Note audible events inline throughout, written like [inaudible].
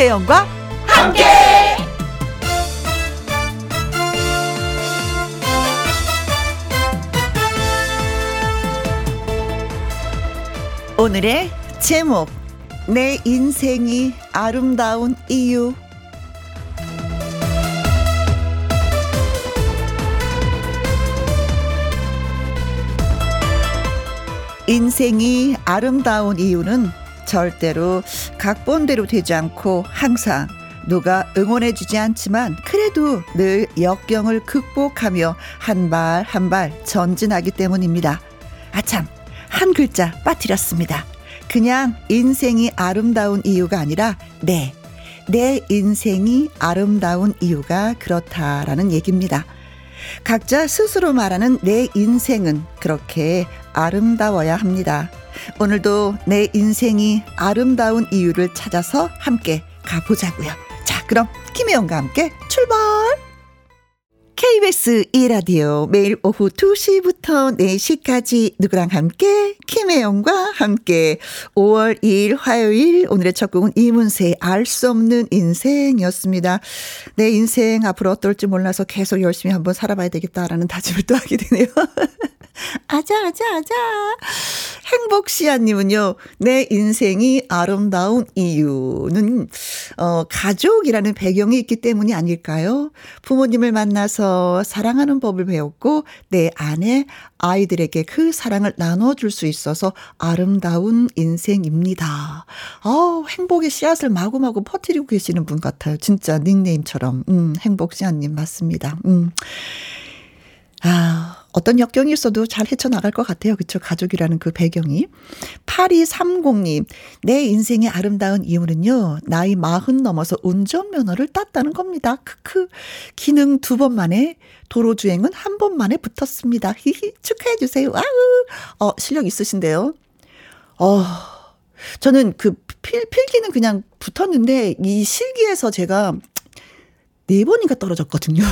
김혜영과 함께. 오늘의 제목 내 인생이 아름다운 이유 인생이 아름다운 이유는 절대로 각본대로 되지 않고 항상 누가 응원해주지 않지만 그래도 늘 역경을 극복하며 한 발 한 발 전진하기 때문입니다. 아참, 한 글자 빠뜨렸습니다. 그냥 인생이 아름다운 이유가 아니라 네, 내 인생이 아름다운 이유가 그렇다라는 얘기입니다. 각자 스스로 말하는 내 인생은 그렇게 아름다워야 합니다. 오늘도 내 인생이 아름다운 이유를 찾아서 함께 가보자고요. 자, 그럼 김혜영과 함께 출발! KBS 2라디오 매일 오후 2시부터 4시까지 누구랑 함께 김혜영과 함께 5월 2일 화요일 오늘의 첫 곡은 이문세의 알 수 없는 인생이었습니다. 내 인생 앞으로 어떨지 몰라서 계속 열심히 한번 살아봐야 되겠다라는 다짐을 또 하게 되네요. [laughs] 아자, 아자, 아자. 행복시아님은요, 내 인생이 아름다운 이유는, 어, 가족이라는 배경이 있기 때문이 아닐까요? 부모님을 만나서 사랑하는 법을 배웠고, 내 아내, 아이들에게 그 사랑을 나눠줄 수 있어서 아름다운 인생입니다. 어 행복의 씨앗을 마구마구 퍼뜨리고 계시는 분 같아요. 진짜 닉네임처럼. 음, 행복시아님 맞습니다. 음. 아, 어떤 역경이 있어도 잘 헤쳐나갈 것 같아요. 그쵸? 가족이라는 그 배경이. 8230님, 내 인생의 아름다운 이유는요, 나이 마흔 넘어서 운전면허를 땄다는 겁니다. 크크. 기능 두 번 만에, 도로주행은 한 번 만에 붙었습니다. 히히, 축하해주세요. 아우, 어, 실력 있으신데요. 어, 저는 그 필, 필기는 그냥 붙었는데, 이 실기에서 제가 네 번인가 떨어졌거든요.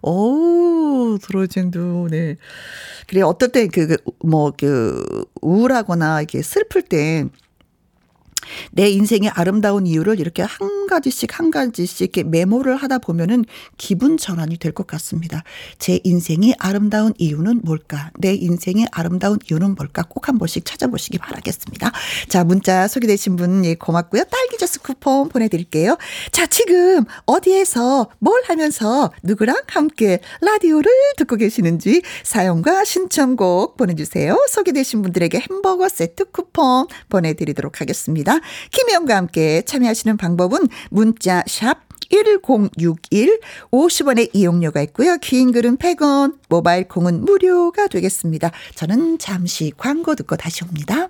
오, 드로쟁도, 네. 그래, 어떨 때 그, 그, 뭐, 그, 우울하거나 이렇게 슬플 때, 내 인생의 아름다운 이유를 이렇게 한 가지씩 한 가지씩 이렇게 메모를 하다 보면은 기분 전환이 될 것 같습니다. 제 인생이 아름다운 이유는 뭘까? 내 인생의 아름다운 이유는 뭘까? 꼭 한 번씩 찾아보시기 바라겠습니다. 자, 문자 소개되신 분, 예, 고맙고요. 딸기 주스 쿠폰 보내드릴게요. 자, 지금 어디에서 뭘 하면서 누구랑 함께 라디오를 듣고 계시는지 사연과 신청곡 보내주세요. 소개되신 분들에게 햄버거 세트 쿠폰 보내드리도록 하겠습니다. 김혜영과 함께 참여하시는 방법은 문자 샵 1061, 50원의 이용료가 있고요. 긴 글은 100원, 모바일 콩은 무료가 되겠습니다. 저는 잠시 광고 듣고 다시 옵니다.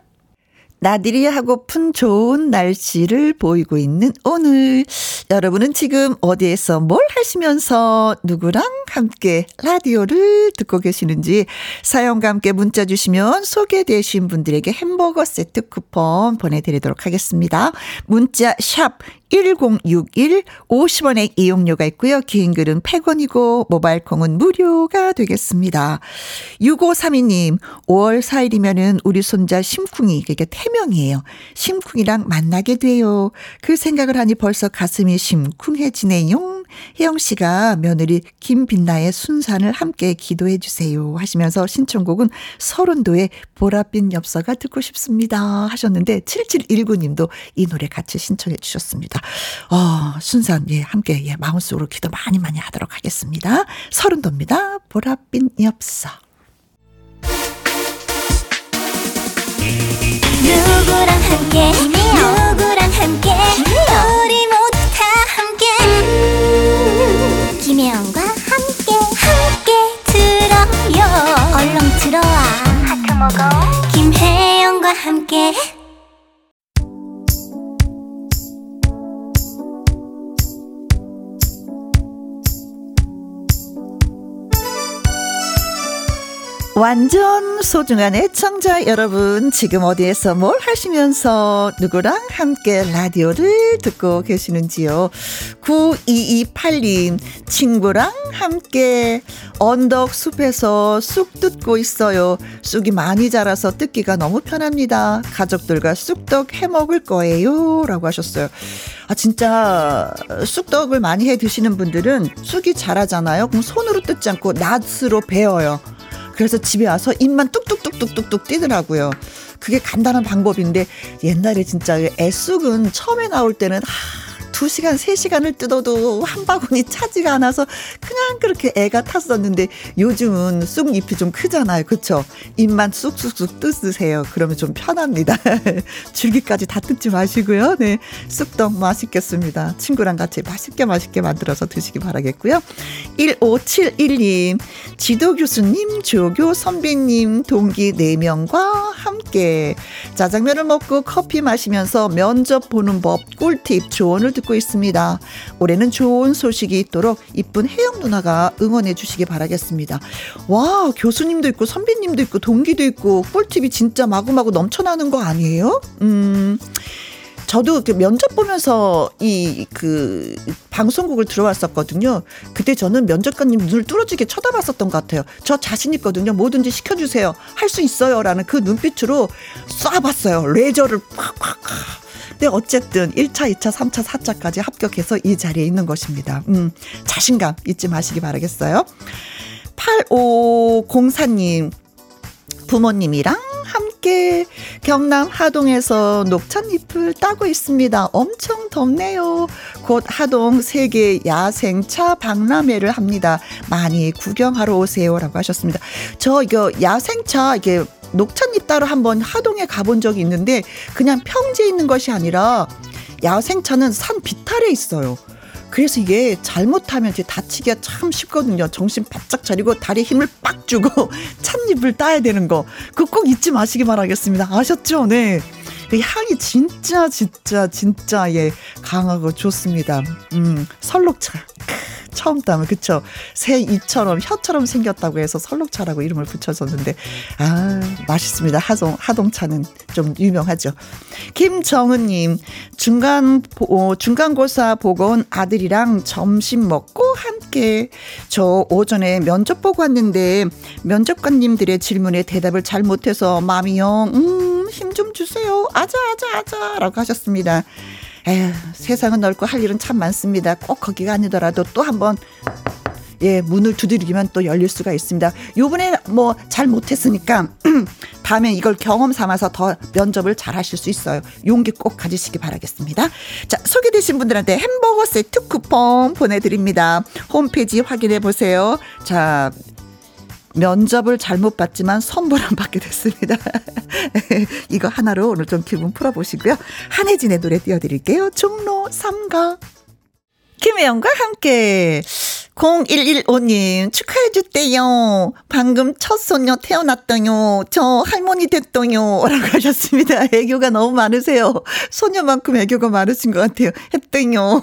나들이 하고픈 좋은 날씨를 보이고 있는 오늘. 여러분은 지금 어디에서 뭘 하시면서 누구랑 함께 라디오를 듣고 계시는지 사연과 함께 문자 주시면 소개되신 분들에게 햄버거 세트 쿠폰 보내드리도록 하겠습니다. 문자 샵 1061 50원의 이용료가 있고요. 긴 글은 100원이고 모바일 콩은 무료가 되겠습니다. 6532님 5월 4일이면은 우리 손자 심쿵이 그게 태명이에요. 심쿵이랑 만나게 돼요. 그 생각을 하니 벌써 가슴이 심쿵해지네요. 혜영 씨가 며느리 김빛나의 순산을 함께 기도해 주세요 하시면서 신청곡은 서른도의 보랏빛 엽서가 듣고 싶습니다 하셨는데 7719님도 이 노래 같이 신청해 주셨습니다. 어, 순산 예 함께 예 마음속으로 기도 많이 많이 하도록 하겠습니다. 서른도입니다. 보랏빛 엽서. 누구랑 함께 누구랑 함께 김혜영과 함께 완전 소중한 애청자 여러분, 지금 어디에서 뭘 하시면서 누구랑 함께 라디오를 듣고 계시는지요? 9228님, 친구랑 함께 언덕 숲에서 쑥 뜯고 있어요. 쑥이 많이 자라서 뜯기가 너무 편합니다. 가족들과 쑥떡 해 먹을 거예요. 라고 하셨어요. 아, 진짜 쑥떡을 많이 해 드시는 분들은 쑥이 자라잖아요. 그럼 손으로 뜯지 않고 낫으로 베어요. 그래서 집에 와서 입만 뚝뚝뚝뚝뚝뚝 뛰더라고요. 그게 간단한 방법인데 옛날에 진짜 애쑥은 처음에 나올 때는 하, 2시간, 3시간을 뜯어도 한 바구니 차지가 않아서 그냥 그렇게 애가 탔었는데 요즘은 쑥잎이 좀 크잖아요. 그쵸? 잎만 쑥쑥쑥 뜯으세요. 그러면 좀 편합니다. [laughs] 줄기까지 다 뜯지 마시고요. 네. 쑥떡 맛있겠습니다. 친구랑 같이 맛있게 맛있게 만들어서 드시기 바라겠고요. 1571님, 지도 교수님, 조교 선배님, 동기 4명과 함께 짜장면을 먹고 커피 마시면서 면접 보는 법, 꿀팁, 조언을 듣고 있습니다. 올해는 좋은 소식이 있도록 이쁜 혜영 누나가 응원해 주시기 바라겠습니다. 와, 교수님도 있고 선배님도 있고 동기도 있고 꿀팁이 진짜 마구마구 넘쳐나는 거 아니에요? 음. 저도 그 면접 보면서 이 그 방송국을 들어왔었거든요. 그때 저는 면접관님 눈을 뚫어지게 쳐다봤었던 것 같아요. 저 자신 있거든요. 뭐든지 시켜주세요. 할 수 있어요라는 그 눈빛으로 쏴봤어요. 레저를 팍팍. 근데 어쨌든 1차, 2차, 3차, 4차까지 합격해서 이 자리에 있는 것입니다. 음, 자신감 잊지 마시기 바라겠어요. 8504님, 부모님이랑 함께 경남 하동에서 녹차잎을 따고 있습니다. 엄청 덥네요. 곧 하동 세계 야생차 박람회를 합니다. 많이 구경하러 오세요라고 하셨습니다. 저 이거 야생차 이게 녹차잎 따러 한번 하동에 가본 적이 있는데 그냥 평지에 있는 것이 아니라 야생차는 산 비탈에 있어요. 그래서 이게 잘못하면 이제 다치기가 참 쉽거든요. 정신 바짝 차리고 다리에 힘을 빡 주고 [laughs] 찻잎을 따야 되는 거. 그거 꼭 잊지 마시기 바라겠습니다. 아셨죠? 네. 그 향이 진짜 진짜 진짜 예 강하고 좋습니다. 음 설록차. 처음 따면 그쵸? 새 이처럼 혀처럼 생겼다고 해서 설록차라고 이름을 붙여줬는데 아 맛있습니다. 하동 하동차는 좀 유명하죠. 김정은님 중간 어, 중간고사 온 아들이랑 점심 먹고 함께 저 오전에 면접 보고 왔는데 면접관님들의 질문에 대답을 잘 못해서 마음이요 음 힘 좀 주세요. 아자 아자 아자라고 하셨습니다. 에휴, 세상은 넓고 할 일은 참 많습니다. 꼭 거기가 아니더라도 또 한번 예, 문을 두드리면 또 열릴 수가 있습니다. 요번에 뭐 잘 못했으니까 [clears throat] 다음에 이걸 경험 삼아서 더 면접을 잘 하실 수 있어요. 용기 꼭 가지시기 바라겠습니다. 자, 소개되신 분들한테 햄버거 세트 쿠폰 보내드립니다. 홈페이지 확인해 보세요. 자, 면접을 잘못 봤지만 선물 안 받게 됐습니다. [laughs] 이거 하나로 오늘 좀 기분 풀어보시고요. 한혜진의 노래 띄워드릴게요. 종로 3가. 김혜영과 함께 0115님 축하해줬대요. 방금 첫 손녀 태어났더요. 저 할머니 됐더요. 라고 하셨습니다. 애교가 너무 많으세요. 소녀만큼 애교가 많으신 것 같아요. 했더요.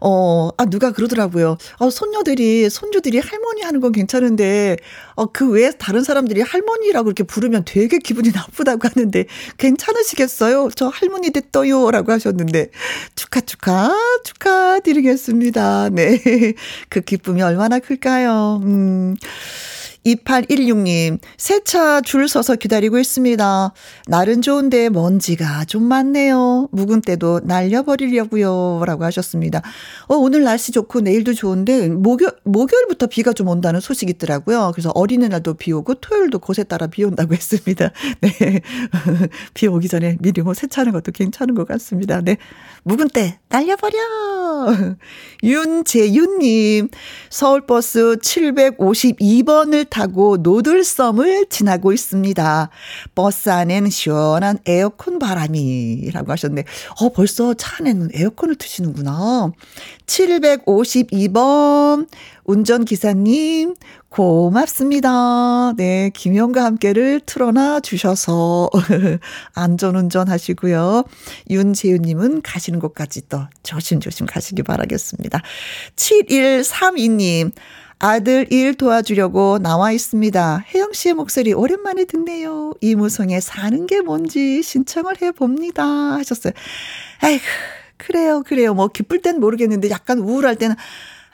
어, 아, 누가 그러더라고요. 어, 손녀들이, 손주들이 할머니 하는 건 괜찮은데, 어, 그 외에 다른 사람들이 할머니라고 이렇게 부르면 되게 기분이 [laughs] 나쁘다고 하는데, 괜찮으시겠어요? 저 할머니 됐어요. 라고 하셨는데, 축하, 축하, 축하드리겠습니다. 네. [laughs] 그 기쁨이 얼마나 클까요? 음. 2816님, 세차 줄 서서 기다리고 있습니다. 날은 좋은데 먼지가 좀 많네요. 묵은 때도 날려버리려고요. 라고 하셨습니다. 어, 오늘 날씨 좋고 내일도 좋은데, 목요, 목요일부터 비가 좀 온다는 소식이 있더라고요. 그래서 어린이날도 비 오고 토요일도 곳에 따라 비 온다고 했습니다. [laughs] 네. [laughs] 비 오기 전에 미리 뭐 세차하는 것도 괜찮은 것 같습니다. 네. 묵은 때 날려버려! [laughs] 윤재윤님, 서울버스 752번을 타고 노들섬을 지나고 있습니다. 버스 안에는 시원한 에어컨 바람이라고 하셨는데, 어, 벌써 차 안에는 에어컨을 트시는구나. 752번 운전기사님, 고맙습니다. 네, 김영과 함께를 틀어놔 주셔서 [laughs] 안전운전 하시고요. 윤재윤님은 가시는 곳까지 또 조심조심 가시기 바라겠습니다. 7132님, 아들 일 도와주려고 나와 있습니다. 혜영 씨의 목소리 오랜만에 듣네요. 이무송에 사는 게 뭔지 신청을 해봅니다. 하셨어요. 아이고, 그래요, 그래요. 뭐 기쁠 땐 모르겠는데 약간 우울할 때는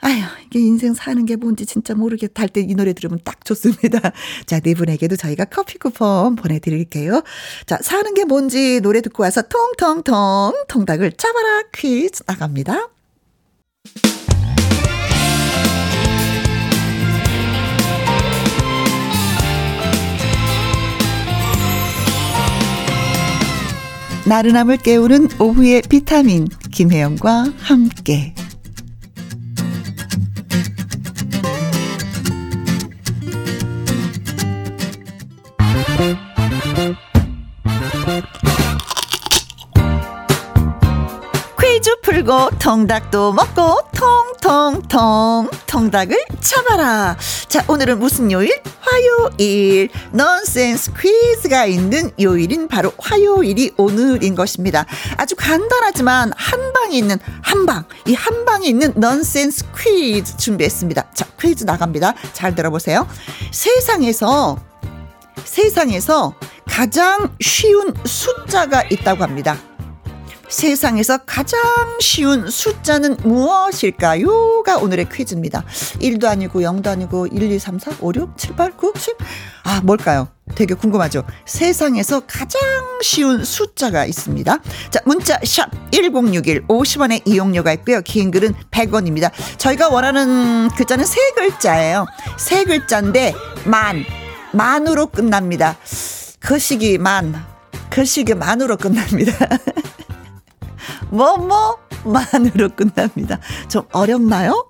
아휴, 이게 인생 사는 게 뭔지 진짜 모르겠다 할 때 이 노래 들으면 딱 좋습니다. [laughs] 자, 네 분에게도 저희가 커피 쿠폰 보내드릴게요. 자, 사는 게 뭔지 노래 듣고 와서 통통통 통닭을 잡아라 퀴즈 나갑니다. 나른함을 깨우는 오후의 비타민 김혜영과 함께 퀴즈 풀고 통닭도 먹고 통통통 통닭을 쳐봐라. 자 오늘은 무슨 요일? 화요일 넌센스 퀴즈가 있는 요일인 바로 화요일이 오늘인 것입니다. 아주 간단하지만 한방에 있는 한방 이 한방에 있는 넌센스 퀴즈 준비했습니다. 자 퀴즈 나갑니다. 잘 들어보세요. 세상에서 세상에서 가장 쉬운 숫자가 있다고 합니다. 세상에서 가장 쉬운 숫자는 무엇일까요?가 오늘의 퀴즈입니다. 1도 아니고 0도 아니고 1, 2, 3, 4, 5, 6, 7, 8, 9, 10. 아, 뭘까요? 되게 궁금하죠? 세상에서 가장 쉬운 숫자가 있습니다. 자, 문자 샵 1061, 50원의 이용료가 있고요. 긴 글은 100원입니다. 저희가 원하는 글자는 세 글자예요. 세 글자인데 만, 만으로 끝납니다. 그 시기 만, 그 시기 만으로 끝납니다. [laughs] 뭐뭐 만으로 끝납니다. 좀 어렵나요?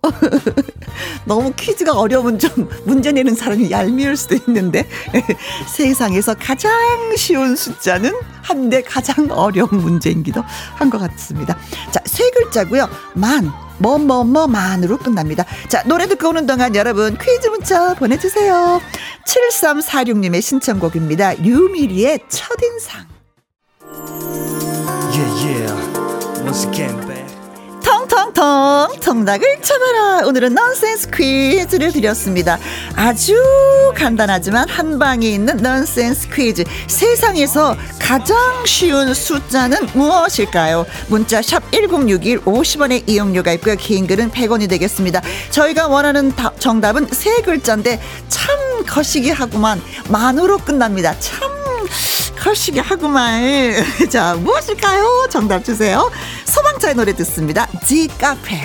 [laughs] 너무 퀴즈가 어려우면 좀 문제 내는 사람이 얄미울 수도 있는데 [laughs] 세상에서 가장 쉬운 숫자는 한데 가장 어려운 문제이기도 한 것 같습니다. 자, 세 글자고요. 만. 뭐, 뭐, 뭐, 만으로 끝납니다. 자, 노래 듣고 오는 동안 여러분 퀴즈 문자 보내주세요. 7346님의 신청곡입니다. 류미리의 첫인상. Yeah, yeah. Again, babe. 텅텅텅. 통닭을 쳐봐라. 오늘은 넌센스 퀴즈를 드렸습니다. 아주 간단하지만 한 방에 있는 넌센스 퀴즈. 세상에서 가장 쉬운 숫자는 무엇일까요? 문자 샵 1061 50원의 이용료가 있고요. 긴 글은 100원이 되겠습니다. 저희가 원하는 정답은 세 글자인데 참 거시기 하구만 만으로 끝납니다. 참 거시기 하구만. [laughs] 자, 무엇일까요? 정답 주세요. 소방차의 노래 듣습니다. 지 카페.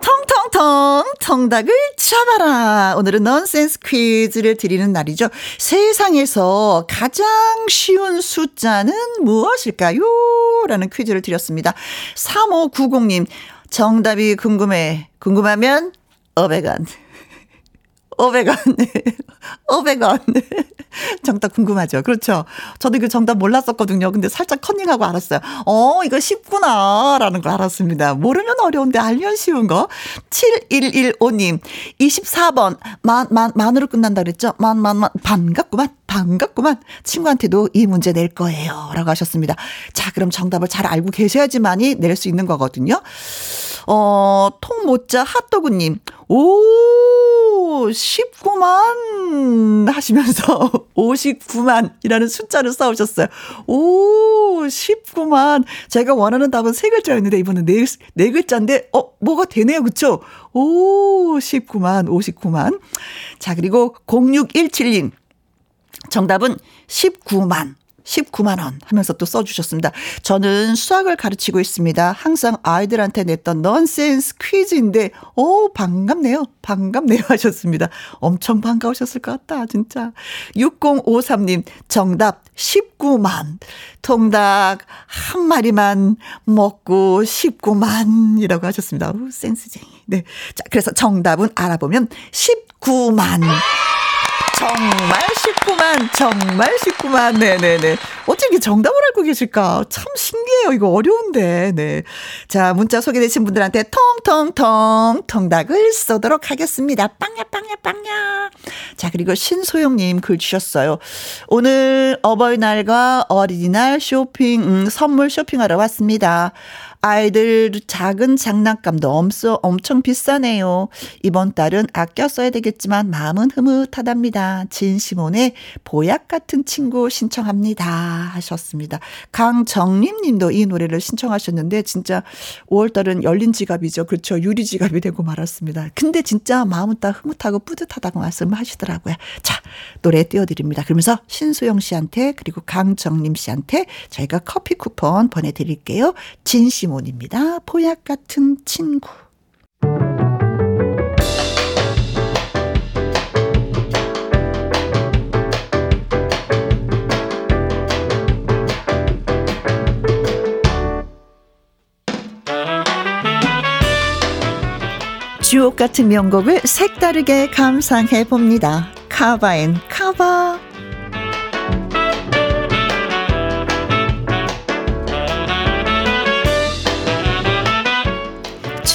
텅텅텅 정답을 잡아라. 오늘은 넌센스 퀴즈를 드리는 날이죠. 세상에서 가장 쉬운 숫자는 무엇일까요? 라는 퀴즈를 드렸습니다. 3590님 정답이 궁금해. 궁금하면 어베간. 500원. 500원. 정답 궁금하죠? 그렇죠. 저도 그 정답 몰랐었거든요. 근데 살짝 컨닝하고 알았어요. 어, 이거 쉽구나. 라는 걸 알았습니다. 모르면 어려운데 알면 쉬운 거. 7115님, 24번. 만, 만, 만으로 끝난다 그랬죠? 만, 만, 만. 반갑구만. 반갑구만. 친구한테도 이 문제 낼 거예요. 라고 하셨습니다. 자, 그럼 정답을 잘 알고 계셔야지만이 낼 수 있는 거거든요. 어, 통모자 핫도그님, 오, 19만 하시면서 [laughs] 59만이라는 숫자를 써오셨어요. 오, 19만. 제가 원하는 답은 세 글자였는데 이번엔 네, 네 글자인데, 어, 뭐가 되네요. 그쵸? 오, 19만, 59만. 자, 그리고 0617님. 정답은 19만. 19만 원 하면서 또 써주셨습니다. 저는 수학을 가르치고 있습니다. 항상 아이들한테 냈던 넌센스 퀴즈인데, 오, 반갑네요. 반갑네요 [laughs] 하셨습니다. 엄청 반가우셨을 것 같다, 진짜. 6053님, 정답 19만. 통닭 한 마리만 먹고 19만이라고 하셨습니다. 오, 센스쟁이. 네. 자, 그래서 정답은 알아보면 19만. 정말 쉽구만, 정말 쉽구만. 네네네. 어떻게 정답을 알고 계실까? 참 신기해요. 이거 어려운데. 네. 자, 문자 소개되신 분들한테 통통통 통닭을 쏘도록 하겠습니다. 빵야, 빵야, 빵야. 자, 그리고 신소영님 글 주셨어요. 오늘 어버이날과 어린이날 쇼핑, 음, 선물 쇼핑하러 왔습니다. 아이들 작은 장난감도 엄청, 엄청 비싸네요. 이번 달은 아껴 써야 되겠지만 마음은 흐뭇하답니다. 진시몬의 보약 같은 친구 신청합니다. 하셨습니다. 강정림 님도 이 노래를 신청하셨는데 진짜 5월 달은 열린 지갑이죠. 그렇죠. 유리 지갑이 되고 말았습니다. 근데 진짜 마음은 딱 흐뭇하고 뿌듯하다고 말씀하시더라고요. 자, 노래 띄워드립니다. 그러면서 신수영 씨한테 그리고 강정림 씨한테 저희가 커피 쿠폰 보내드릴게요. 진시몬 이문입니다. 보약 같은 친구. 주옥 같은 명곡을 색다르게 감상해 봅니다. 카바앤 카바.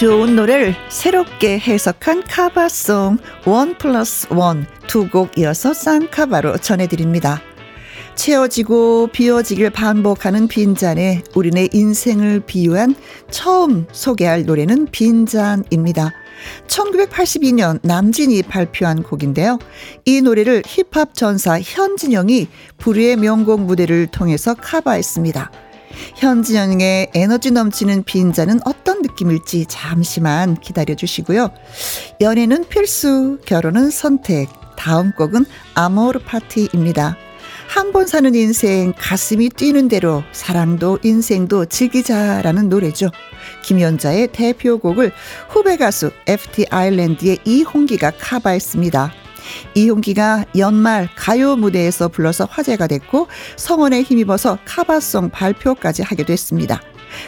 좋은 노래를 새롭게 해석한 카바송 원 플러스 원 두 곡 이어서 쌍카바로 전해드립니다. 채워지고 비워지길 반복하는 빈잔에 우리네 인생을 비유한 처음 소개할 노래는 빈잔입니다. 1982년 남진이 발표한 곡인데요. 이 노래를 힙합 전사 현진영이 불후의 명곡 무대를 통해서 카바했습니다. 현진영의 에너지 넘치는 빈자는 어떤 느낌일지 잠시만 기다려 주시고요. 연애는 필수, 결혼은 선택. 다음 곡은 아모르 파티입니다. 한 번 사는 인생 가슴이 뛰는 대로 사랑도 인생도 즐기자라는 노래죠. 김연자의 대표곡을 후배 가수 FT 아일랜드의 이홍기가 카바했습니다. 이용기가 연말 가요 무대에서 불러서 화제가 됐고 성원에 힘입어서 카바송 발표까지 하게 됐습니다.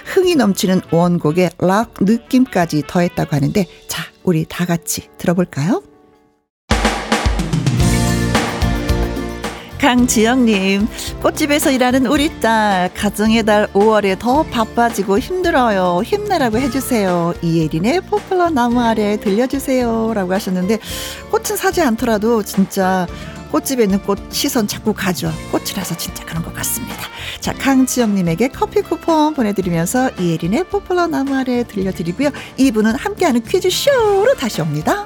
흥이 넘치는 원곡에 락 느낌까지 더했다고 하는데 자 우리 다 같이 들어볼까요? 강지영님, 꽃집에서 일하는 우리 딸, 가정의 달 5월에 더 바빠지고 힘들어요. 힘내라고 해주세요. 이예린의 포플러 나무 아래 들려주세요. 라고 하셨는데, 꽃은 사지 않더라도 진짜 꽃집에 있는 꽃 시선 자꾸 가죠. 꽃이라서 진짜 그런 것 같습니다. 자, 강지영님에게 커피 쿠폰 보내드리면서 이예린의 포플러 나무 아래 들려드리고요. 이분은 함께하는 퀴즈쇼로 다시 옵니다.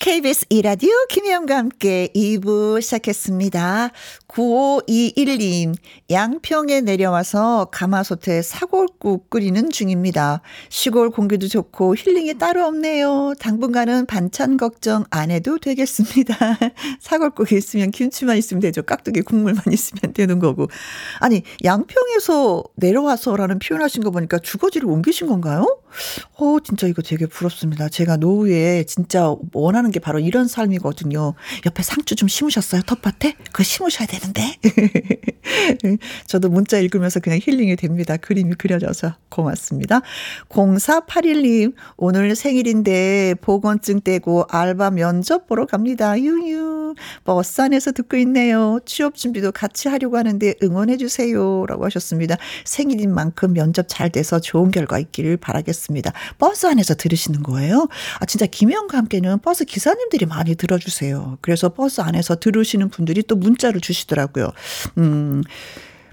KBS 이라디오 김혜영과 함께 2부 시작했습니다. 9521님, 양평에 내려와서 가마솥에 사골국 끓이는 중입니다. 시골 공기도 좋고 힐링이 따로 없네요. 당분간은 반찬 걱정 안 해도 되겠습니다. [laughs] 사골국 있으면 김치만 있으면 되죠. 깍두기 국물만 있으면 되는 거고. 아니, 양평에서 내려와서라는 표현하신 거 보니까 주거지를 옮기신 건가요? 어, 진짜 이거 되게 부럽습니다. 제가 노후에 진짜 원하는 게 바로 이런 삶이거든요. 옆에 상추 좀 심으셨어요? 텃밭에? 그거 심으셔야 돼요. 되는데. [laughs] 저도 문자 읽으면서 그냥 힐링이 됩니다. 그림이 그려져서 고맙습니다. 0481님, 오늘 생일인데 보건증 떼고 알바 면접 보러 갑니다. 유유. 버스 안에서 듣고 있네요. 취업 준비도 같이 하려고 하는데 응원해주세요. 라고 하셨습니다. 생일인 만큼 면접 잘 돼서 좋은 결과 있기를 바라겠습니다. 버스 안에서 들으시는 거예요? 아, 진짜 김혜영과 함께는 버스 기사님들이 많이 들어주세요. 그래서 버스 안에서 들으시는 분들이 또 문자를 주시더라고요. 음.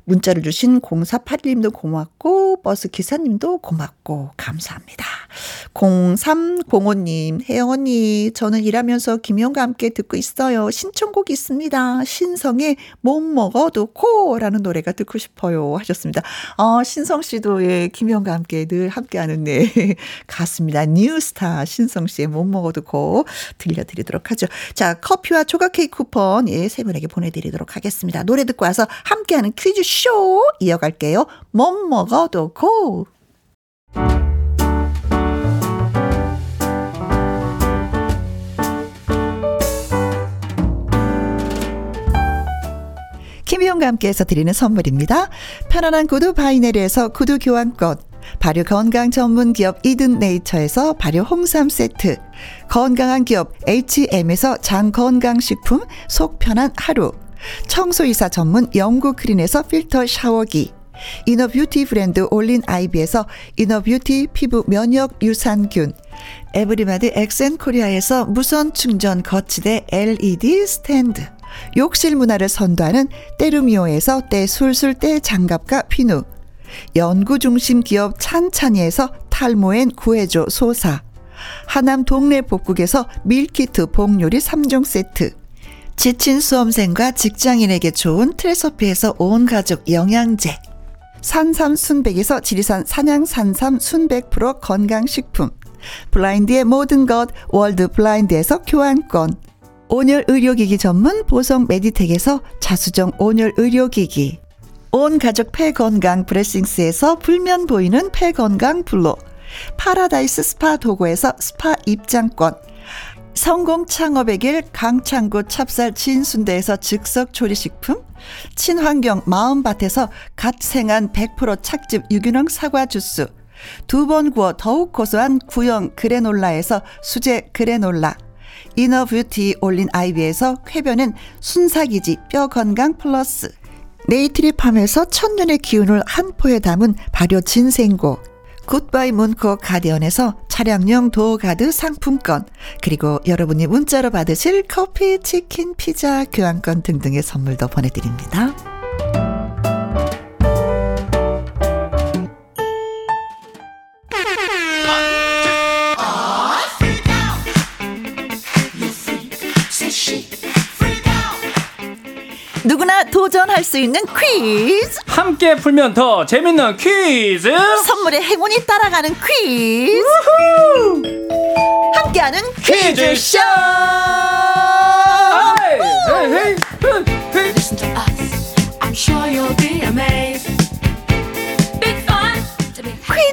문자를 주신 0481님도 고맙고, 버스 기사님도 고맙고, 감사합니다. 0305님, 혜영 언니, 저는 일하면서 김혜영과 함께 듣고 있어요. 신청곡 있습니다. 신성의 못 먹어도 고라는 노래가 듣고 싶어요. 하셨습니다. 어, 신성 씨도 예, 김혜영과 함께 늘 함께하는 네, [laughs] 가수입니다. 뉴스타 신성 씨의 못 먹어도 코 들려드리도록 하죠. 자, 커피와 조각 케이크 쿠폰, 예, 세 분에게 보내드리도록 하겠습니다. 노래 듣고 와서 함께하는 퀴즈 쇼 이어갈게요. 못 먹어도 고! 김희영과 함께해서 드리는 선물입니다. 편안한 구두 바이네르에서 구두 교환권, 발효 건강 전문 기업 이든 네이처에서 발효 홍삼 세트, 건강한 기업 H&M에서 장 건강식품 속 편한 하루, 청소이사 전문 영구크린에서 필터 샤워기, 이너뷰티 브랜드 올린 아이비에서 이너뷰티 피부 면역 유산균, 에브리마드 엑센 코리아에서 무선 충전 거치대 LED 스탠드, 욕실 문화를 선도하는 때르미오에서 때술술 때장갑과 피누, 연구 중심 기업 찬찬이에서 탈모엔 구해줘 소사, 하남 동네 복국에서 밀키트 복요리 3종 세트, 지친 수험생과 직장인에게 좋은 트레서피에서 온 가족 영양제, 산삼 순백에서 지리산 산양 산삼 순백 프로 건강식품, 블라인드의 모든 것 월드 블라인드에서 교환권, 온열 의료기기 전문 보성 메디텍에서 자수정 온열 의료기기. 온 가족 폐건강 브레싱스에서 불면 보이는 폐건강 블로. 파라다이스 스파 도고에서 스파 입장권. 성공 창업의 길 강창구 찹쌀 진순대에서 즉석 조리식품. 친환경 마음밭에서 갓 생한 100% 착즙 유기농 사과 주스. 두 번 구워 더욱 고소한 구형 그래놀라에서 수제 그래놀라. 이너 뷰티 올린 아이비에서 쾌변은 순사기지 뼈 건강 플러스 네이트리 팜에서 천년의 기운을 한 포에 담은 발효 진생고 굿바이 문콕 가디언에서 차량용 도어가드 상품권 그리고 여러분이 문자로 받으실 커피, 치킨, 피자, 교환권 등등의 선물도 보내드립니다. 도전할 수 있는 퀴즈. 함께 풀면 더 재밌는 퀴즈. 선물의 행운이 따라가는 퀴즈. 함께하는 퀴즈쇼. Listen to us. I'm sure you'll be amazed.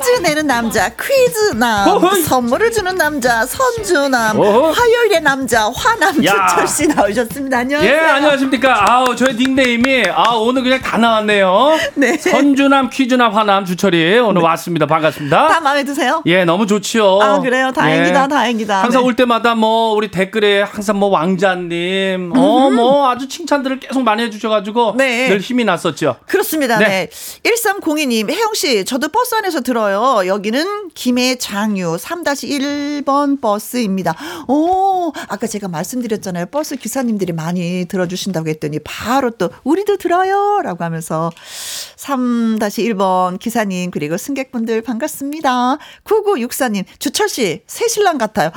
퀴즈 내는 남자 퀴즈남. 선물을 주는 남자 선주남. 화요일의 남자 화남 야. 주철 씨 나오셨습니다 안녕하세요 예, 안녕하십니까. 아우, 저의 닉네임이, 아, 오늘 그냥 다 나왔네요. 네. 선주남, 퀴즈남, 화남, 주철이 오늘 왔습니다. 반갑습니다. 다 마음에 드세요? 예, 너무 좋지요. 아, 그래요? 다행이다, 예. 다행이다. 항상 네. 올 때마다 뭐, 우리 댓글에 항상 뭐, 왕자님, 어, 뭐, 아주 칭찬들을 계속 많이 해주셔가지고, 네. 늘 힘이 났었죠. 그렇습니다. 네. 네. 1302님, 혜영 씨, 저도 버스 안에서 들어요. 여기는 김해 장유 3-1번 버스입니다. 오, 아까 제가 말씀드렸잖아요. 버스 기사님들이 많이 들어주신다고 했더니 바로 또, 우리도 들어요! 라고 하면서 3-1번 기사님, 그리고 승객분들 반갑습니다. 9964님, 주철씨, 새신랑 같아요.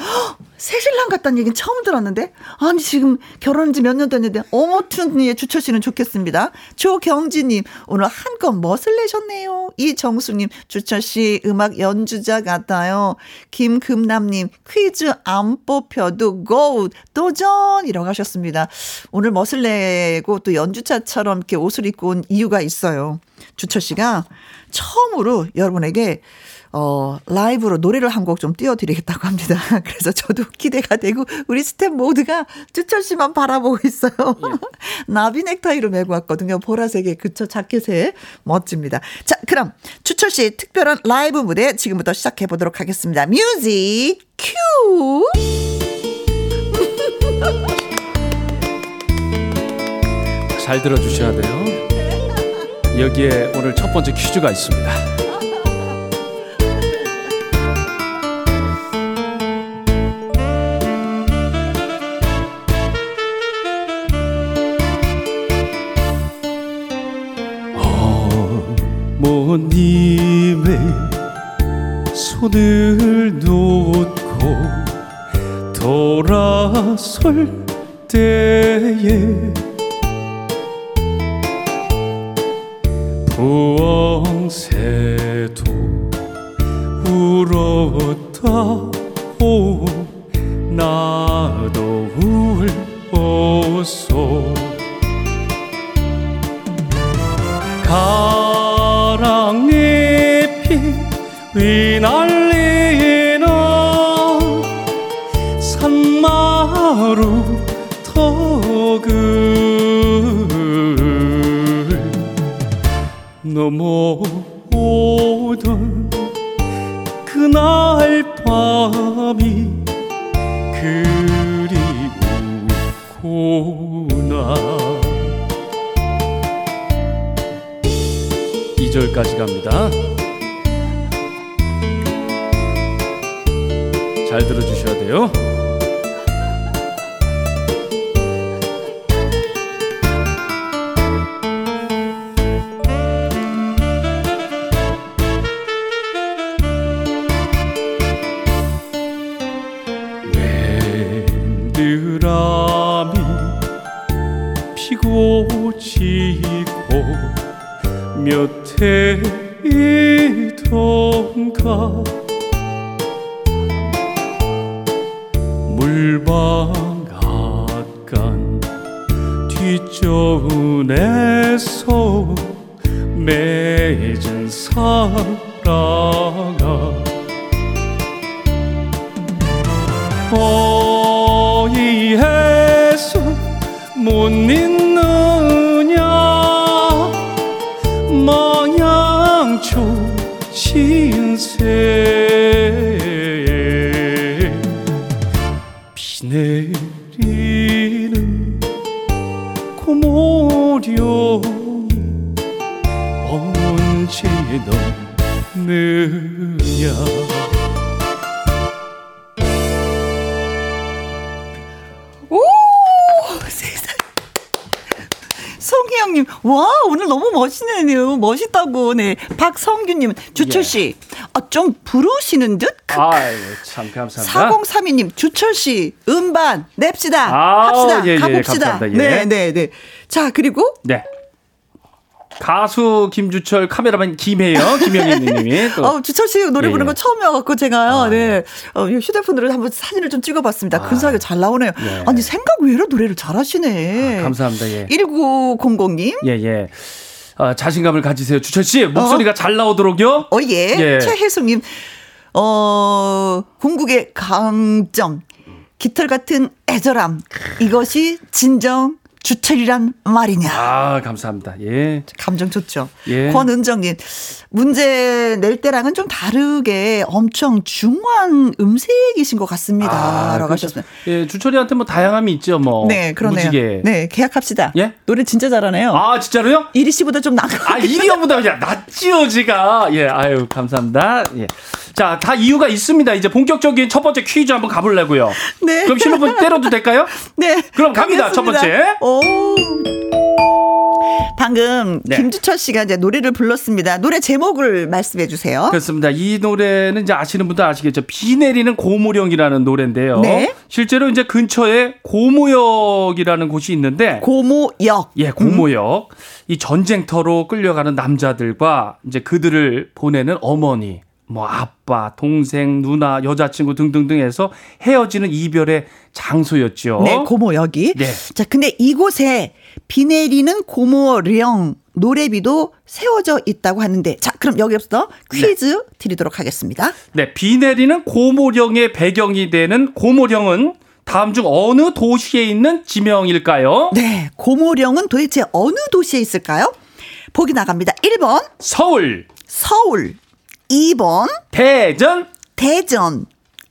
헉, 새신랑 같다는 얘기는 처음 들었는데? 아니, 지금 결혼한 지 몇 년 됐는데, 어머튼, 예, 주철씨는 좋겠습니다. 조경지님, 오늘 한껏 멋을 내셨네요. 이정수님, 주철씨 음악 연주자 같아요. 김금남님, 퀴즈 안 뽑혀도 고! 도전 이라고 하셨습니다. 오늘 멋을 내고 또 연주자처럼 이렇게 옷을 입고 온 이유가 있어요. 주철씨가 처음으로 여러분에게 어, 라이브로 노래를 한 곡 좀 띄워드리겠다고 합니다. [laughs] 그래서 저도 기대가 되고, 우리 스텝 모두가 주철 씨만 바라보고 있어요. [laughs] 나비 넥타이로 메고 왔거든요. 보라색의 그쵸 자켓에. 멋집니다. 자, 그럼 주철 씨의 특별한 라이브 무대 지금부터 시작해 보도록 하겠습니다. 뮤직 큐! [laughs] 잘 들어주셔야 돼요. 여기에 오늘 첫 번째 퀴즈가 있습니다. 손님의 손을 놓고 돌아설 때에 부엉새도 울었다 오. 나도 울었소. 넘어오던 그날 밤이 그리우구나. 2절까지 갑니다. 잘 들어주셔야 돼요 맺은 사랑아. 어이해서 못 잊느 멋있네요. 멋있다고. 네, 박성규님, 주철 씨, 아, 좀 부르시는 듯. 아유 참 감사합니다 4032님, 주철 씨, 음반 냅시다. 아우, 합시다. 예, 예, 가봅시다. 감사합니다. 예. 네, 네, 네. 자, 그리고 네. 가수 김주철 카메라맨 김혜영 김영희님이 [laughs] 또 어, 주철 씨 노래 예, 부르는 예. 거 처음이어갖고 제가요, 아, 네. 어, 이 휴대폰으로 한번 사진을 좀 찍어봤습니다. 근사하게 잘 나오네요. 예. 아니, 생각 외로 노래를 잘하시네. 아, 감사합니다. 예. 1900님. 예, 예. 아, 자신감을 가지세요. 주철 씨, 목소리가 잘 나오도록요. 어, 예. 예. 최혜숙님, 어, 궁극의 강점, 깃털 같은 애절함, 이것이 진정 주철이란 말이냐. 아, 감사합니다. 예. 감정 좋죠. 예. 권은정님, 문제 낼 때랑은 좀 다르게 엄청 중후한 음색이신 것 같습니다. 라고 그렇죠. 하셨어요. 예, 주철이한테 뭐 다양함이 있죠, 뭐. 네, 그러네요. 무지개. 네, 계약합시다. 예? 노래 진짜 잘하네요. 아, 진짜로요? 이리 씨보다 좀것 아, 같긴 이리어보다 야 낫지요, 지가. 예, 아유, 감사합니다. 예. 자, 다 이유가 있습니다. 이제 본격적인 첫 번째 퀴즈 한번 가보려고요. 네. 그럼 실로폰 때려도 될까요? 네. 그럼 갑니다, 첫 번째. 오. 방금 네. 김주철 씨가 이제 노래를 불렀습니다. 노래 제목을 말씀해 주세요. 그렇습니다. 이 노래는 이제 아시는 분들 아시겠죠. 비 내리는 고무령이라는 노래인데요. 네. 실제로 이제 근처에 고무역이라는 곳이 있는데 고모역. 예, 고모역. 이 전쟁터로 끌려가는 남자들과 이제 그들을 보내는 어머니, 뭐 아빠, 동생, 누나, 여자친구 등등등 해서 헤어지는 이별의 장소였죠. 네, 고모역이. 네. 자, 근데 이곳에 비 내리는 고모령 노래비도 세워져 있다고 하는데 자, 그럼 여기부터 퀴즈 드리도록 하겠습니다. 네, 비 내리는 고모령의 배경이 되는 고모령은 다음 중 어느 도시에 있는 지명일까요? 네, 고모령은 도대체 어느 도시에 있을까요? 보기 나갑니다. 1번 서울, 서울, 2번 대전, 대전,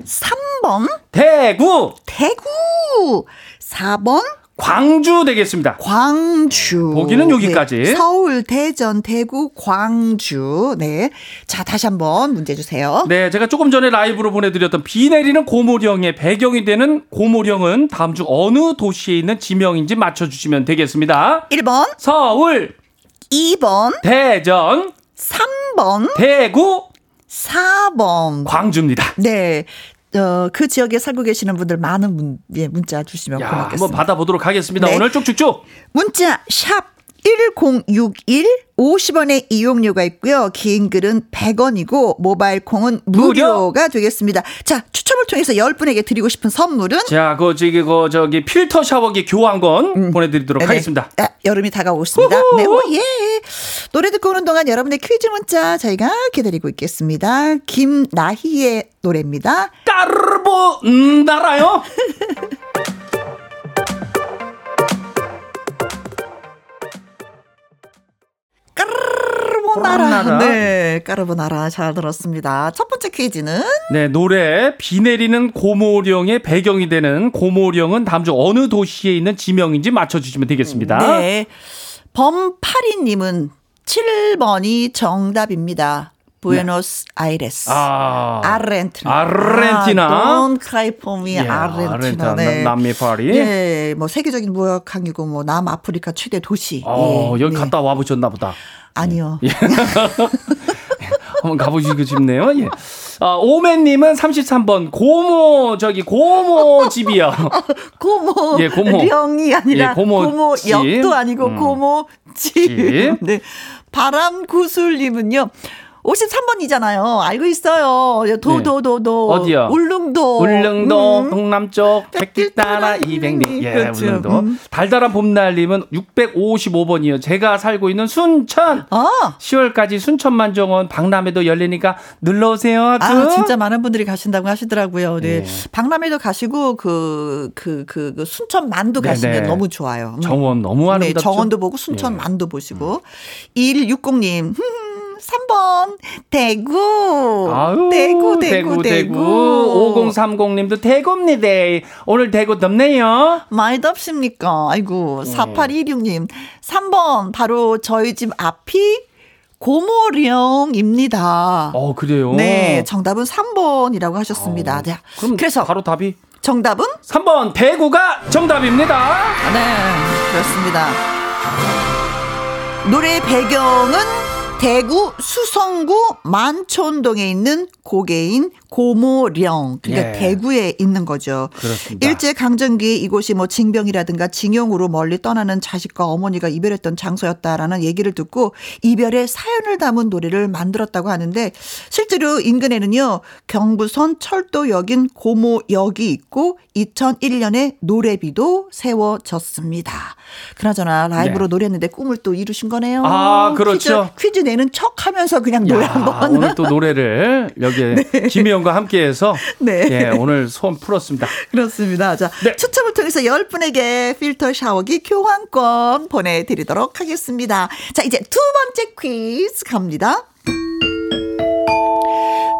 3번 대구, 대구, 4번 광주 되겠습니다. 광주. 보기는 여기까지. 네, 서울, 대전, 대구, 광주. 네. 자, 다시 한번 문제 주세요. 네, 제가 조금 전에 라이브로 보내드렸던 비 내리는 고모령의 배경이 되는 고모령은 다음 중 어느 도시에 있는 지명인지 맞춰주시면 되겠습니다. 1번, 서울, 2번, 대전, 3번, 대구, 4번. 광주입니다. 네. 어, 그 지역에 살고 계시는 분들 많은 문, 예, 문자 주시면 야, 한번 고맙겠습니다. 받아보도록 하겠습니다. 네. 오늘 쭉쭉쭉. 문자 샵 1061 50원의 이용료가 있고요. 긴 글은 100원이고 모바일 콩은 무료가 되겠습니다. 자, 추첨을 통해서 10분에게 드리고 싶은 선물은 자, 그 저기 그 저기 필터 샤워기 교환권 보내 드리도록 네네. 하겠습니다. 아, 여름이 다가오고 있습니다. 우후. 네, 오, 예. 노래 듣고 오는 동안 여러분의 퀴즈 문자 저희가 기다리고 있겠습니다. 김나희의 노래입니다. 까르보 음, 나라요? [laughs] 까르보나라. 네, 까르보나라 잘 들었습니다. 첫 번째 퀴즈는 네, 노래 비 내리는 고모령의 배경이 되는 고모령은 다음 중 어느 도시에 있는 지명인지 맞춰주시면 되겠습니다. 네. 범파리님은 7번이 정답입니다. 부에노스 아이레스. 아, 아르헨티나. 아르헨티나. 아, Don't cry for me, 예, 아르헨티나. 아르헨티나, 네. 남미 파리. 예, 뭐 세계적인 무역항이고 뭐 남아프리카 최대 도시. 어, 예, 여기 네. 갔다 와 보셨나 보다. 아니요. [laughs] 한번 가보시고 싶네요. 예. 아, 오맨님은 33번 고모 저기 고모 집이요. [laughs] 고모, 예, 고모. 령이 아니라 예, 고모 고모, 집. 역도 아니고 음. 고모 집. 집. [laughs] 네. 바람구슬님은요. 53번이잖아요. 알고 있어요. 도도도도. 네. 어디요? 울릉도. 울릉도 음. 동남쪽 백길 따라 200리. 예, 그렇죠. 울릉도. 음. 달달한 봄날님은 655번이요. 제가 살고 있는 순천. 아, 10월까지 순천 만정원 박람회도 열리니까 눌러 오세요. 아, 진짜 많은 분들이 가신다고 하시더라고요. 네. 예. 박람회도 가시고 그, 그, 그, 그 순천 만도 네네. 가시면 너무 좋아요. 음. 정원 너무 네, 아름답죠. 정원도 보고 순천 예. 만도 보시고. 2160님. 3번 대구. 아유, 대구 대구 대구. 5030님도 대구입니다. 오늘 대구 덥네요. 많이 덥습니까? 아이고. 네. 4816님. 3번 바로 저희 집 앞이 고모령입니다. 어, 그래요. 네, 정답은 3번이라고 하셨습니다. 네. 그럼 그래서 바로 답이 정답은 3번 대구가 정답입니다. 네, 그렇습니다. 노래 배경은 대구 수성구 만촌동에 있는 고개인 고모령. 그러니까 예. 대구에 있는 거죠. 그렇습니다. 일제 강점기 이곳이 뭐 징병이라든가 징용으로 멀리 떠나는 자식과 어머니가 이별했던 장소였다라는 얘기를 듣고 이별의 사연을 담은 노래를 만들었다고 하는데 실제로 인근에는요 경부선 철도역인 고모역이 있고 2001년에 노래비도 세워졌습니다. 그나저나 라이브로 네. 노래했는데 꿈을 또 이루신 거네요. 아, 그렇죠. 퀴즈, 퀴즈 내는 척 하면서 그냥 노래 야, 한번. 오늘 또 노래를 여기에 [laughs] 김혜영과 함께 해서 네. 예, 오늘 소원 풀었습니다. 그렇습니다. 자, 네. 추첨을 통해서 10분에게 필터 샤워기 교환권 보내드리도록 하겠습니다. 자, 이제 두 번째 퀴즈 갑니다.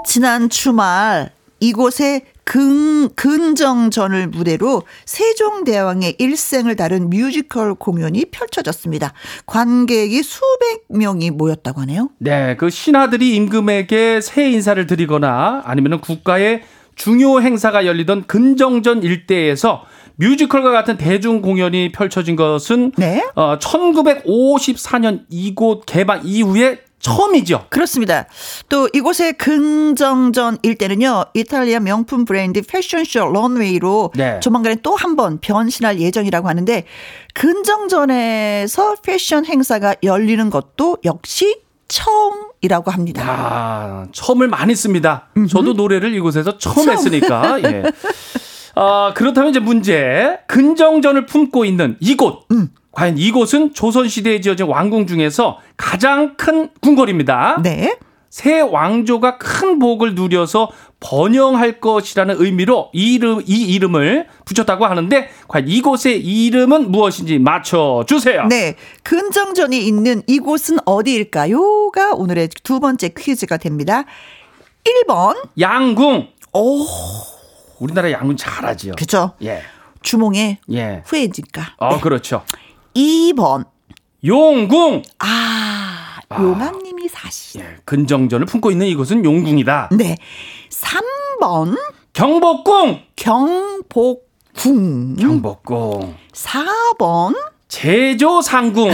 지난 주말 이곳에 근, 근정전을 무대로 세종대왕의 일생을 다룬 뮤지컬 공연이 펼쳐졌습니다. 관객이 수백 명이 모였다고 하네요. 네, 그 신하들이 임금에게 새 인사를 드리거나 아니면 국가의 중요 행사가 열리던 근정전 일대에서 뮤지컬과 같은 대중 공연이 펼쳐진 것은 네. 어, 1954년 이곳 개방 이후에 처음이죠. 그렇습니다. 또 이곳의 근정전 일대는요, 이탈리아 명품 브랜드 패션쇼 런웨이로 네. 조만간에 또 한 번 변신할 예정이라고 하는데, 근정전에서 패션 행사가 열리는 것도 역시 처음이라고 합니다. 아, 처음을 많이 씁니다. 저도 노래를 이곳에서 처음, 처음. 했으니까. [laughs] 예. 아, 그렇다면 이제 문제. 근정전을 품고 있는 이곳. 음. 과연 이곳은 조선시대에 지어진 왕궁 중에서 가장 큰 궁궐입니다. 네. 새 왕조가 큰 복을 누려서 번영할 것이라는 의미로 이 이름, 이 이름을 붙였다고 하는데 과연 이곳의 이름은 무엇인지 맞춰주세요. 네. 근정전이 있는 이곳은 어디일까요?가 오늘의 두 번째 퀴즈가 됩니다. 1번. 양궁. 오, 우리나라 양궁 잘하지요. 그죠. 예. 주몽의 예. 후예니까. 어, 그렇죠. 2번. 용궁. 아, 용왕님이 사실. 예, 근정전을 품고 있는 이곳은 용궁이다. 네. 3번 경복궁. 경복궁. 경복궁. 4번 [laughs] 제조 상궁.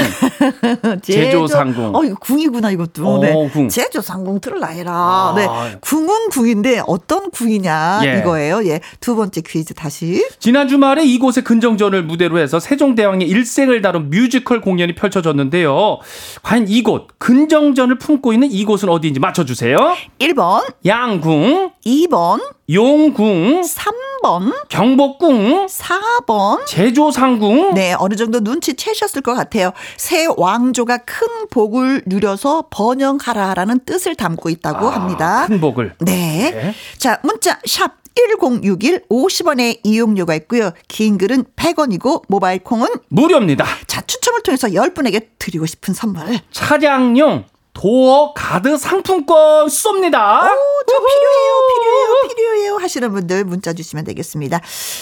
제조 상궁. 어, 이거 궁이구나, 이것도. 어, 네. 궁. 제조 상궁 틀을라 해라. 아. 네. 궁은 궁인데 어떤 궁이냐, 예. 이거예요. 예. 두 번째 퀴즈 다시. 지난 주말에 이곳의 근정전을 무대로 해서 세종대왕의 일생을 다룬 뮤지컬 공연이 펼쳐졌는데요. 과연 이곳 근정전을 품고 있는 이곳은 어디인지 맞춰주세요. 1번, 양궁, 2번, 용궁, 3번, 경복궁, 4번. 제조상궁. 네, 어느 정도 눈치채셨을 것 같아요. 새 왕조가 큰 복을 누려서 번영하라라는 뜻을 담고 있다고 합니다. 아, 큰 복을. 네. 네. 자, 문자 샵 1061 50원의 이용료가 있고요. 긴 글은 100원이고 모바일 콩은 무료입니다. 자, 추첨을 통해서 10분에게 드리고 싶은 선물. 차량용 도어 가드 상품권 쏩니다. 저 필요해요, 필요해요, 필요해요 하시는 분들 문자 주시면 되겠습니다.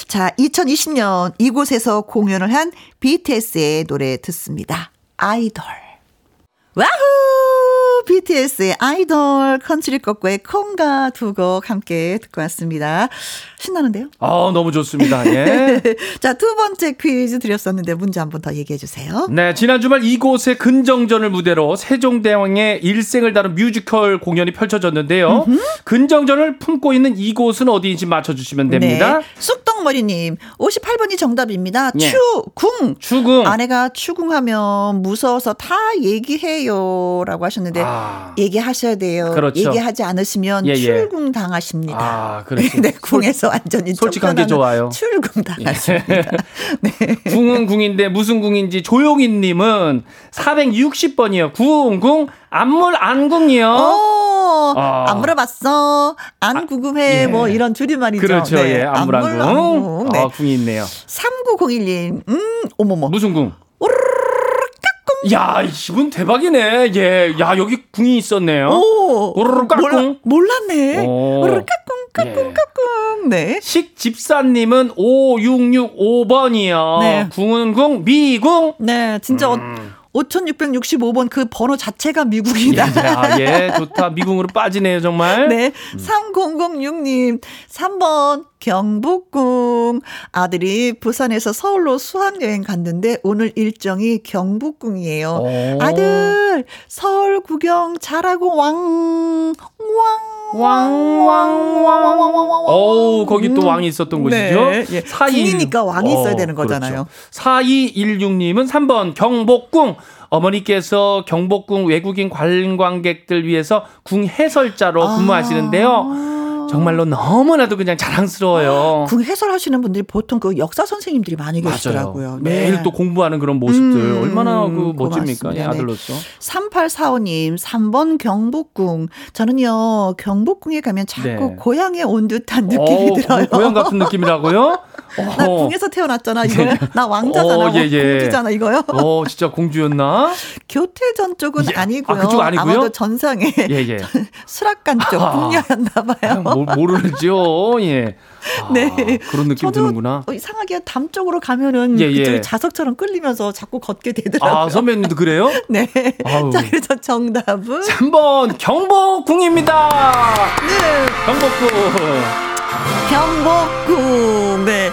자, 2020년 이곳에서 공연을 한 BTS의 노래 듣습니다. 아이돌. 와후! BTS의 아이돌 컨트리 꼬꼬의 콩가 두 곡 함께 듣고 왔습니다. 신나는데요? 아, 너무 좋습니다. 예. [laughs] 자, 두 번째 퀴즈 드렸었는데 문제 한번 더 얘기해 주세요. 네, 지난 주말 이곳의 근정전을 무대로 세종대왕의 일생을 다룬 뮤지컬 공연이 펼쳐졌는데요. 근정전을 품고 있는 이곳은 어디인지 맞춰 주시면 됩니다. 네. 쑥떡머리 님, 58번이 정답입니다. 예. 추궁. 추궁. 아내가 추궁하면 무서워서 다 얘기해요. 라고 하셨는데, 아. 얘기하셔야 돼요. 그렇죠. 얘기하지 않으시면 예, 예. 출궁 당하십니다. 아, 그렇죠. [laughs] 네, 궁에서 완전히 솔직한 게 좋아요. 예. 출궁 당하십니다. [laughs] 네. 궁은 궁인데 무슨 궁인지 조용희 님은 460번이요. 궁, 궁, 안물, 안궁이요. 어, 아. 안 물어봤어. 안 궁금해. 예. 뭐 이런 줄임말이죠. 그렇죠. 네. 예, 안물, 안물, 안궁. 안궁. 네. 아, 궁이 있네요. 3901님, 음, 어머머. 무슨 궁? 야, 이분 대박이네. 예. 야, 여기 궁이 있었네요. 오, 오르르 깍꿍. 몰라, 몰랐네. 오. 오르르 까꿍, 까꿍, 예. 네. 식 집사님은 5665번이요. 네. 궁은 궁, 미궁. 네, 진짜 음. 5665번 그 번호 자체가 미국이다. 아, 예, 좋다. 미궁으로 빠지네요, 정말. 네. 3006님, 3번, 경복궁. 아들이 부산에서 서울로 수학여행 갔는데 오늘 일정이 경복궁이에요. 오. 아들, 서울 구경 잘하고 왕, 왕, 왕, 왕, 왕, 왕, 왕, 왕. 어우, 거기 또 왕이 있었던 네, 곳이죠. 예. 421 궁이니까 왕이 있어야 어, 되는 거잖아요. 그렇죠. 4216님은 3번 경복궁. 어머니께서 경복궁 외국인 관광객들 위해서 궁 해설자로 아. 근무하시는데요. 정말로 너무나도 그냥 자랑스러워요. 궁 해설하시는 분들이 보통 그 역사 선생님들이 많이 계시더라고요. 네. 매일 또 공부하는 그런 모습들 음, 얼마나 그 멋집니까? 예, 네. 아들로서. 3845님, 3번 경복궁. 저는요, 경복궁에 가면 자꾸 네. 고향에 온 듯한 느낌이 어, 들어요. 고향 같은 느낌이라고요? [laughs] 나 어. 궁에서 태어났잖아, 이거요. 나 왕자잖아, 어, 예, 예. 공주잖아, 이거요. 어, 진짜 공주였나? [laughs] 교태전 쪽은 예. 아니고요. 아, 그쪽 아니고요? 마도 전상에 예, 예. [laughs] 수락관 쪽 아. 궁녀였나 봐요. 모, 모르죠. 예. [laughs] 아, 네. 그런 느낌 드는구나. 어, 이상하게 담 쪽으로 가면은 예, 예. 자석처럼 끌리면서 자꾸 걷게 되더라고요. 아, 선배님도 그래요? [laughs] 네. 아우. 자, 그래서 정답은 3번 경복궁입니다. 네. 경복궁. 경복궁. 네.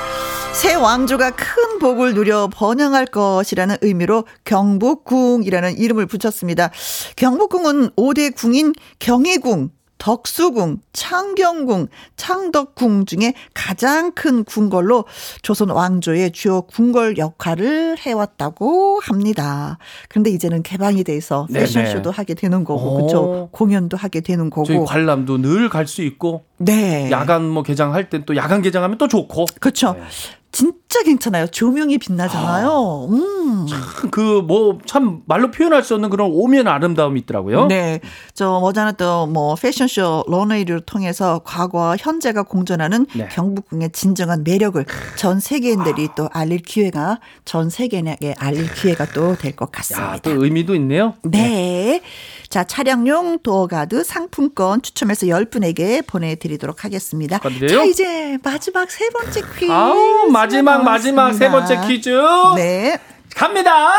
새 왕조가 큰 복을 누려 번영할 것이라는 의미로 경복궁이라는 이름을 붙였습니다. 경복궁은 5대 궁인 경희궁, 덕수궁, 창경궁, 창덕궁 중에 가장 큰 궁궐로 조선 왕조의 주요 궁궐 역할을 해왔다고 합니다. 그런데 이제는 개방이 돼서 네네. 패션쇼도 하게 되는 거고, 오. 그렇죠? 공연도 하게 되는 거고. 저희 관람도 늘 갈 수 있고 네. 야간 뭐 개장할 땐 또 야간 개장하면 또 좋고 그렇죠. 네. 진짜 괜찮아요. 조명이 빛나잖아요. 음. 그뭐 참 말로 표현할 수 없는 그런 오면 아름다움이 있더라고요. 네. 저 머지않아 또뭐 패션쇼 런웨이를 통해서 과거와 현재가 공존하는 네. 경복궁의 진정한 매력을 전 세계인들이 또 알릴 기회가 전 세계에게 알릴 기회가 또 될 것 같습니다. 야, 또 의미도 있네요. 네. 자, 차량용 도어가드 상품권 추첨해서 10분에게 보내 드리도록 하겠습니다. 축하드려요. 자, 이제 마지막 세 번째 퀴즈. 아우, 마지막 마지막 세 번째 퀴즈. 네. 갑니다.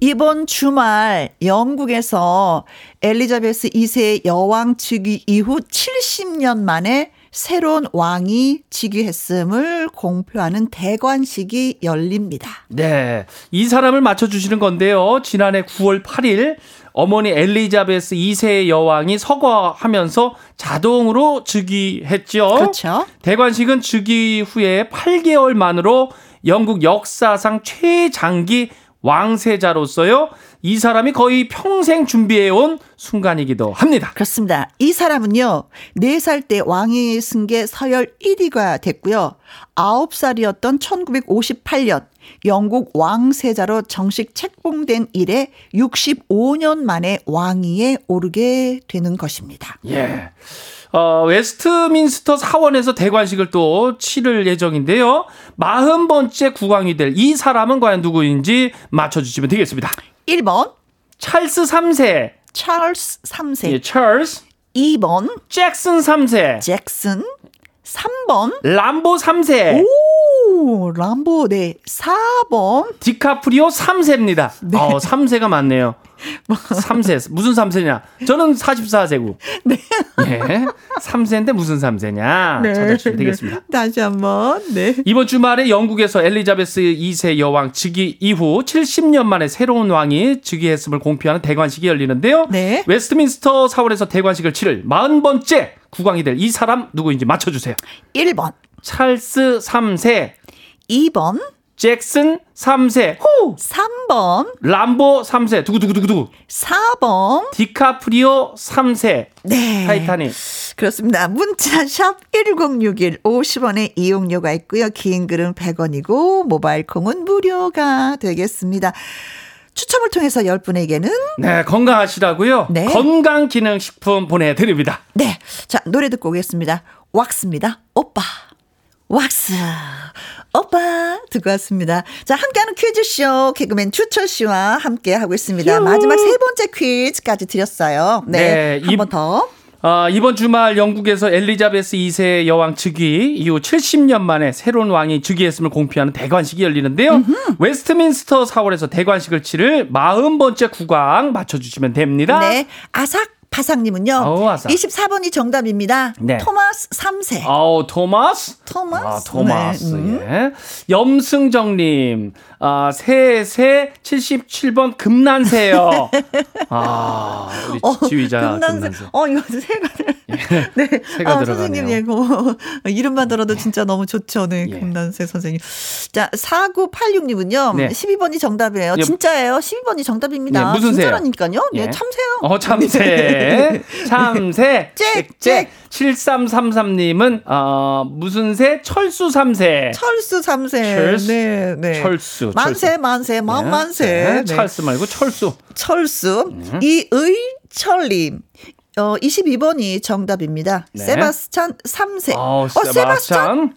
이번 주말 영국에서 엘리자베스 2세 여왕 즉위 이후 70년 만에 새로운 왕이 즉위했음을 공표하는 대관식이 열립니다. 네. 이 사람을 맞춰주시는 건데요. 지난해 9월 8일 어머니 엘리자베스 2세 여왕이 서거하면서 자동으로 즉위했죠. 그렇죠. 대관식은 즉위 후에 8개월 만으로 영국 역사상 최장기 왕세자로서요. 이 사람이 거의 평생 준비해온 순간이기도 합니다. 그렇습니다. 이 사람은요, 4살 때 왕위 승계 서열 1위가 됐고요. 9살이었던 1958년 영국 왕세자로 정식 책봉된 이래 65년 만에 왕위에 오르게 되는 것입니다. 예. 어, 웨스트민스터 사원에서 대관식을 또 치를 예정인데요. 40번째 국왕이 될 이 사람은 과연 누구인지 맞춰주시면 되겠습니다. 1번. 찰스 3세, 찰스 3세, 예, 찰스, 2번. 잭슨 3세, 잭슨, 3번. 람보 3세, 오, 람보. 네, 4번. 디카프리오 3세입니다. 네. 어, 3세가 많네요. 3세. 무슨 3세냐? 저는 44세고. 네. 예. 3세인데 무슨 3세냐? 찾아주시면 되겠습니다. 다시 한번. 네. 이번 주말에 영국에서 엘리자베스 2세 여왕 즉위 이후 70년 만에 새로운 왕이 즉위했음을 공표하는 대관식이 열리는데요. 네. 웨스트민스터 사원에서 대관식을 치를 40번째 국왕이 될 이 사람 누구인지 맞춰 주세요. 1번, 찰스 3세, 2번, 잭슨 3세, 호! 3번, 람보 3세, 두구두구두구두구. 4번. 디카프리오 3세, 네. 타이타닉. 그렇습니다. 문자 샵 1061, 50원의 이용료가 있고요. 긴 글은 100원이고 모바일 콩은 무료가 되겠습니다. 추첨을 통해서 10분에게는 네, 건강하시라고요. 네. 건강 기능 식품 보내 드립니다. 네. 자, 노래 듣고 오겠습니다. 왁스입니다. 오빠. 왁스. 오빠. 듣고 왔습니다. 자, 함께하는 퀴즈쇼 개그맨 추철 씨와 함께 하고 있습니다. 마지막 세 번째 퀴즈까지 드렸어요. 네. 네, 이- 한번 더. 아, 이번 주말 영국에서 엘리자베스 2세 여왕 즉위 이후 70년 만에 새로운 왕이 즉위했음을 공표하는 대관식이 열리는데요. 웨스트민스터 사원에서 대관식을 치를 40번째 국왕 맞춰주시면 됩니다. 네. 아삭 바삭님은요. 어우, 아삭. 24번이 정답입니다. 네. 토마스 3세. 아우 토마스. 토마스. 아, 토마스. 네, 음. 예. 염승정님, 아, 세세 77번 금난새요. [laughs] 아, 우리 지휘자 금난새. 금난새. 어, 이거 새가. [laughs] 네. [laughs] 새가 아, 들어가네요. 선생님, 예, 그, 이름만 들어도 진짜 너무 좋죠. 네. 예. 금난새 선생님. 자, 4986님은요. 네. 12번이 정답이에요. 예. 진짜예요. 12번이 정답입니다. 네, 무슨 새요? 진짜라니까요. 네, 예. 참새요. 어, 참새. 참새. 짹, 짹. 7333님은, 어, 무슨 새? 철수 3세. 철수 3세. 철수. 네, 네. 철수. 만세, 만세, 만만세. 네. 네. 찰스 말고 철수. 철수. 음. 이의철님. 어, 22번이 정답입니다. 네. 세바스찬 3세. 어, 세바스찬 세바스찬.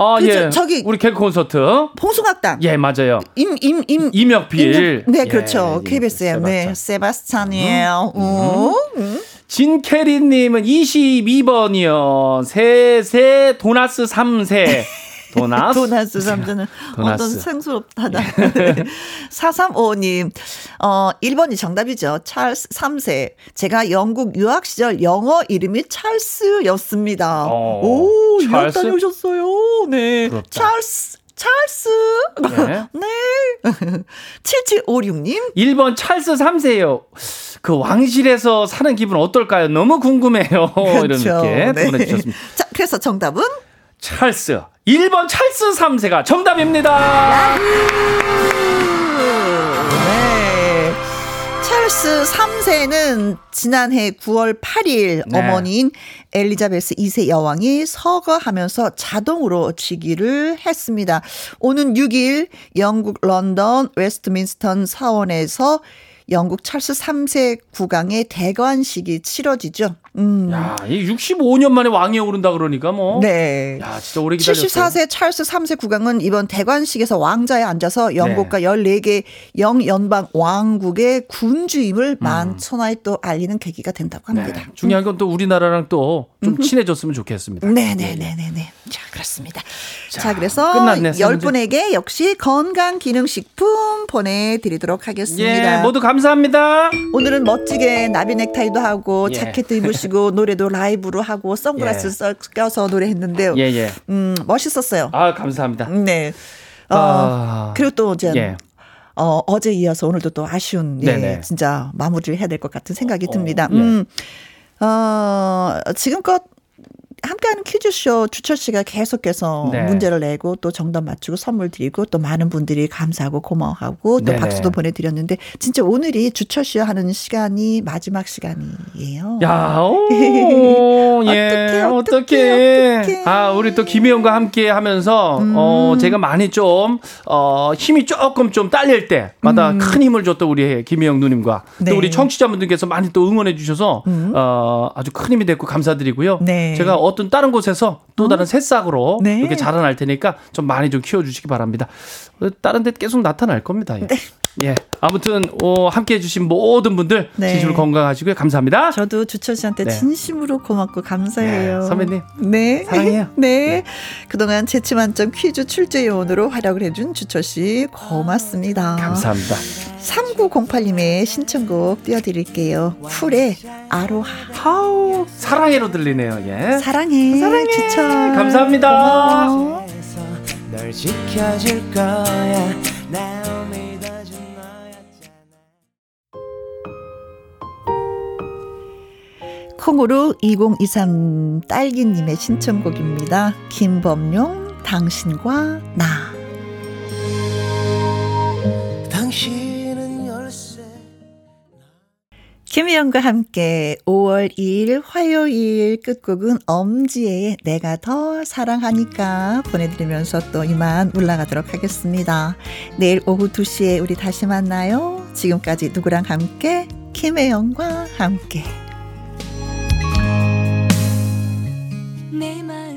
아, 그죠, 예. 저기- 우리 개그 콘서트. 봉숭악단. 예, 맞아요. 임, 임, 임. 이명필. 네, 예, 그렇죠. 예, KBSM. 네, 세바스찬. 세바스찬이에요. 음. 음. 진캐리 님은 22번이요. 세세 도나스 3세. [laughs] 도나스. 도나스 삼자는 도나스. 어떤 생수롭다다. 435님, [laughs] 어, 1번이 정답이죠. 찰스 3세. 제가 영국 유학 시절 영어 이름이 찰스였습니다. 어, 오, 유학 찰스? 다녀오셨어요. 네. 부럽다. 찰스, 찰스. 예. 네. [laughs] 7756님, 1번 찰스 3세요. 그 왕실에서 사는 기분 어떨까요? 너무 궁금해요. 이런 이렇게 네. 보내주셨습니다. 자, 그래서 정답은 찰스. 1번 찰스 3세가 정답입니다. 네. 찰스 3세는 지난해 9월 8일 네. 어머니인 엘리자베스 2세 여왕이 서거하면서 자동으로 즉위를 했습니다. 오는 6일 영국 런던 웨스트민스터 사원에서 영국 찰스 3세 국왕의 대관식이 치러지죠. 음. 야, 이 65년 만에 왕위에 오른다 그러니까 뭐. 네. 야, 진짜 오래 기다렸어요. 74세 찰스 3세 국왕은 이번 대관식에서 왕좌에 앉아서 네. 영국과 14개 영연방 왕국의 음. 군주임을 만천하에 또 알리는 계기가 된다고 합니다. 네. 중요한 건 또 우리나라랑 또 좀 친해졌으면 좋겠습니다. 네 네 네 네 네. 자, 그렇습니다. 자, 자, 그래서 끝났네, 문제. 10분에게 역시 건강 기능 식품 보내 드리도록 하겠습니다. 예, 모두 감사합니다. 오늘은 멋지게 나비 넥타이도 하고 예. 자켓도 입으시고 가지고 노래도 라이브로 하고 선글라스 예. 써- 껴서 노래했는데요. 예, 예. 음, 멋있었어요. 아, 감사합니다. 네. 어, 아. 그리고 또 이제 예. 어, 어제 이어서 오늘도 또 아쉬운 예. 진짜 마무리를 해야 될 것 같은 생각이 어, 듭니다. 예. 음. 어, 지금껏 함께하는 퀴즈쇼 주철 씨가 계속해서 네. 문제를 내고 또 정답 맞추고 선물 드리고 또 많은 분들이 감사하고 고마워하고 또 네네. 박수도 보내드렸는데 진짜 오늘이 주철 씨와 하는 시간이 마지막 시간이에요. 야, 오, [laughs] 예, 어떡해. 어떡해. 아, 우리 또 김혜영과 함께 하면서, 어, 음. 제가 많이 좀, 어, 힘이 조금 좀 딸릴 때마다 큰 힘을 줬던 우리 김혜영 누님과 음. 네. 음. 또 우리 청취자분들께서 많이 또 응원해 주셔서, 어, 아주 큰 힘이 됐고 감사드리고요. 네. 제가 어떤 다른 곳에서 또 다른 새싹으로 네. 이렇게 자라날 테니까 좀 많이 좀 키워주시기 바랍니다. 어, 다른 데 계속 나타날 겁니다. 예. 예. 아무튼, 어, 함께 해주신 모든 분들, 네. 진심으로 건강하시고요. 감사합니다. 저도 주철 씨한테 네. 진심으로 고맙고 감사해요. 네, 선배님. 네. 사랑해요. [laughs] 네. 그동안 재치 만점 퀴즈 출제 요원으로 활약을 해준 주철 씨 고맙습니다. 감사합니다. 3908님의 신청곡 띄워드릴게요. 풀의 아로하. 하우 사랑해로 들리네요. 예. 사랑해. 사랑해. 주철. 감사합니다. 고마워. 널 지켜줄 거야 콩으로 2023 딸기님의 신청곡입니다. 김범용, 당신과 나. 당신은 열쇠 김희영과 함께 5월 2일 화요일 끝곡은 엄지의 내가 더 사랑하니까 보내드리면서 또 이만 올라가도록 하겠습니다. 내일 오후 2시에 우리 다시 만나요. 지금까지 누구랑 함께? 김혜영과 함께. 내 말.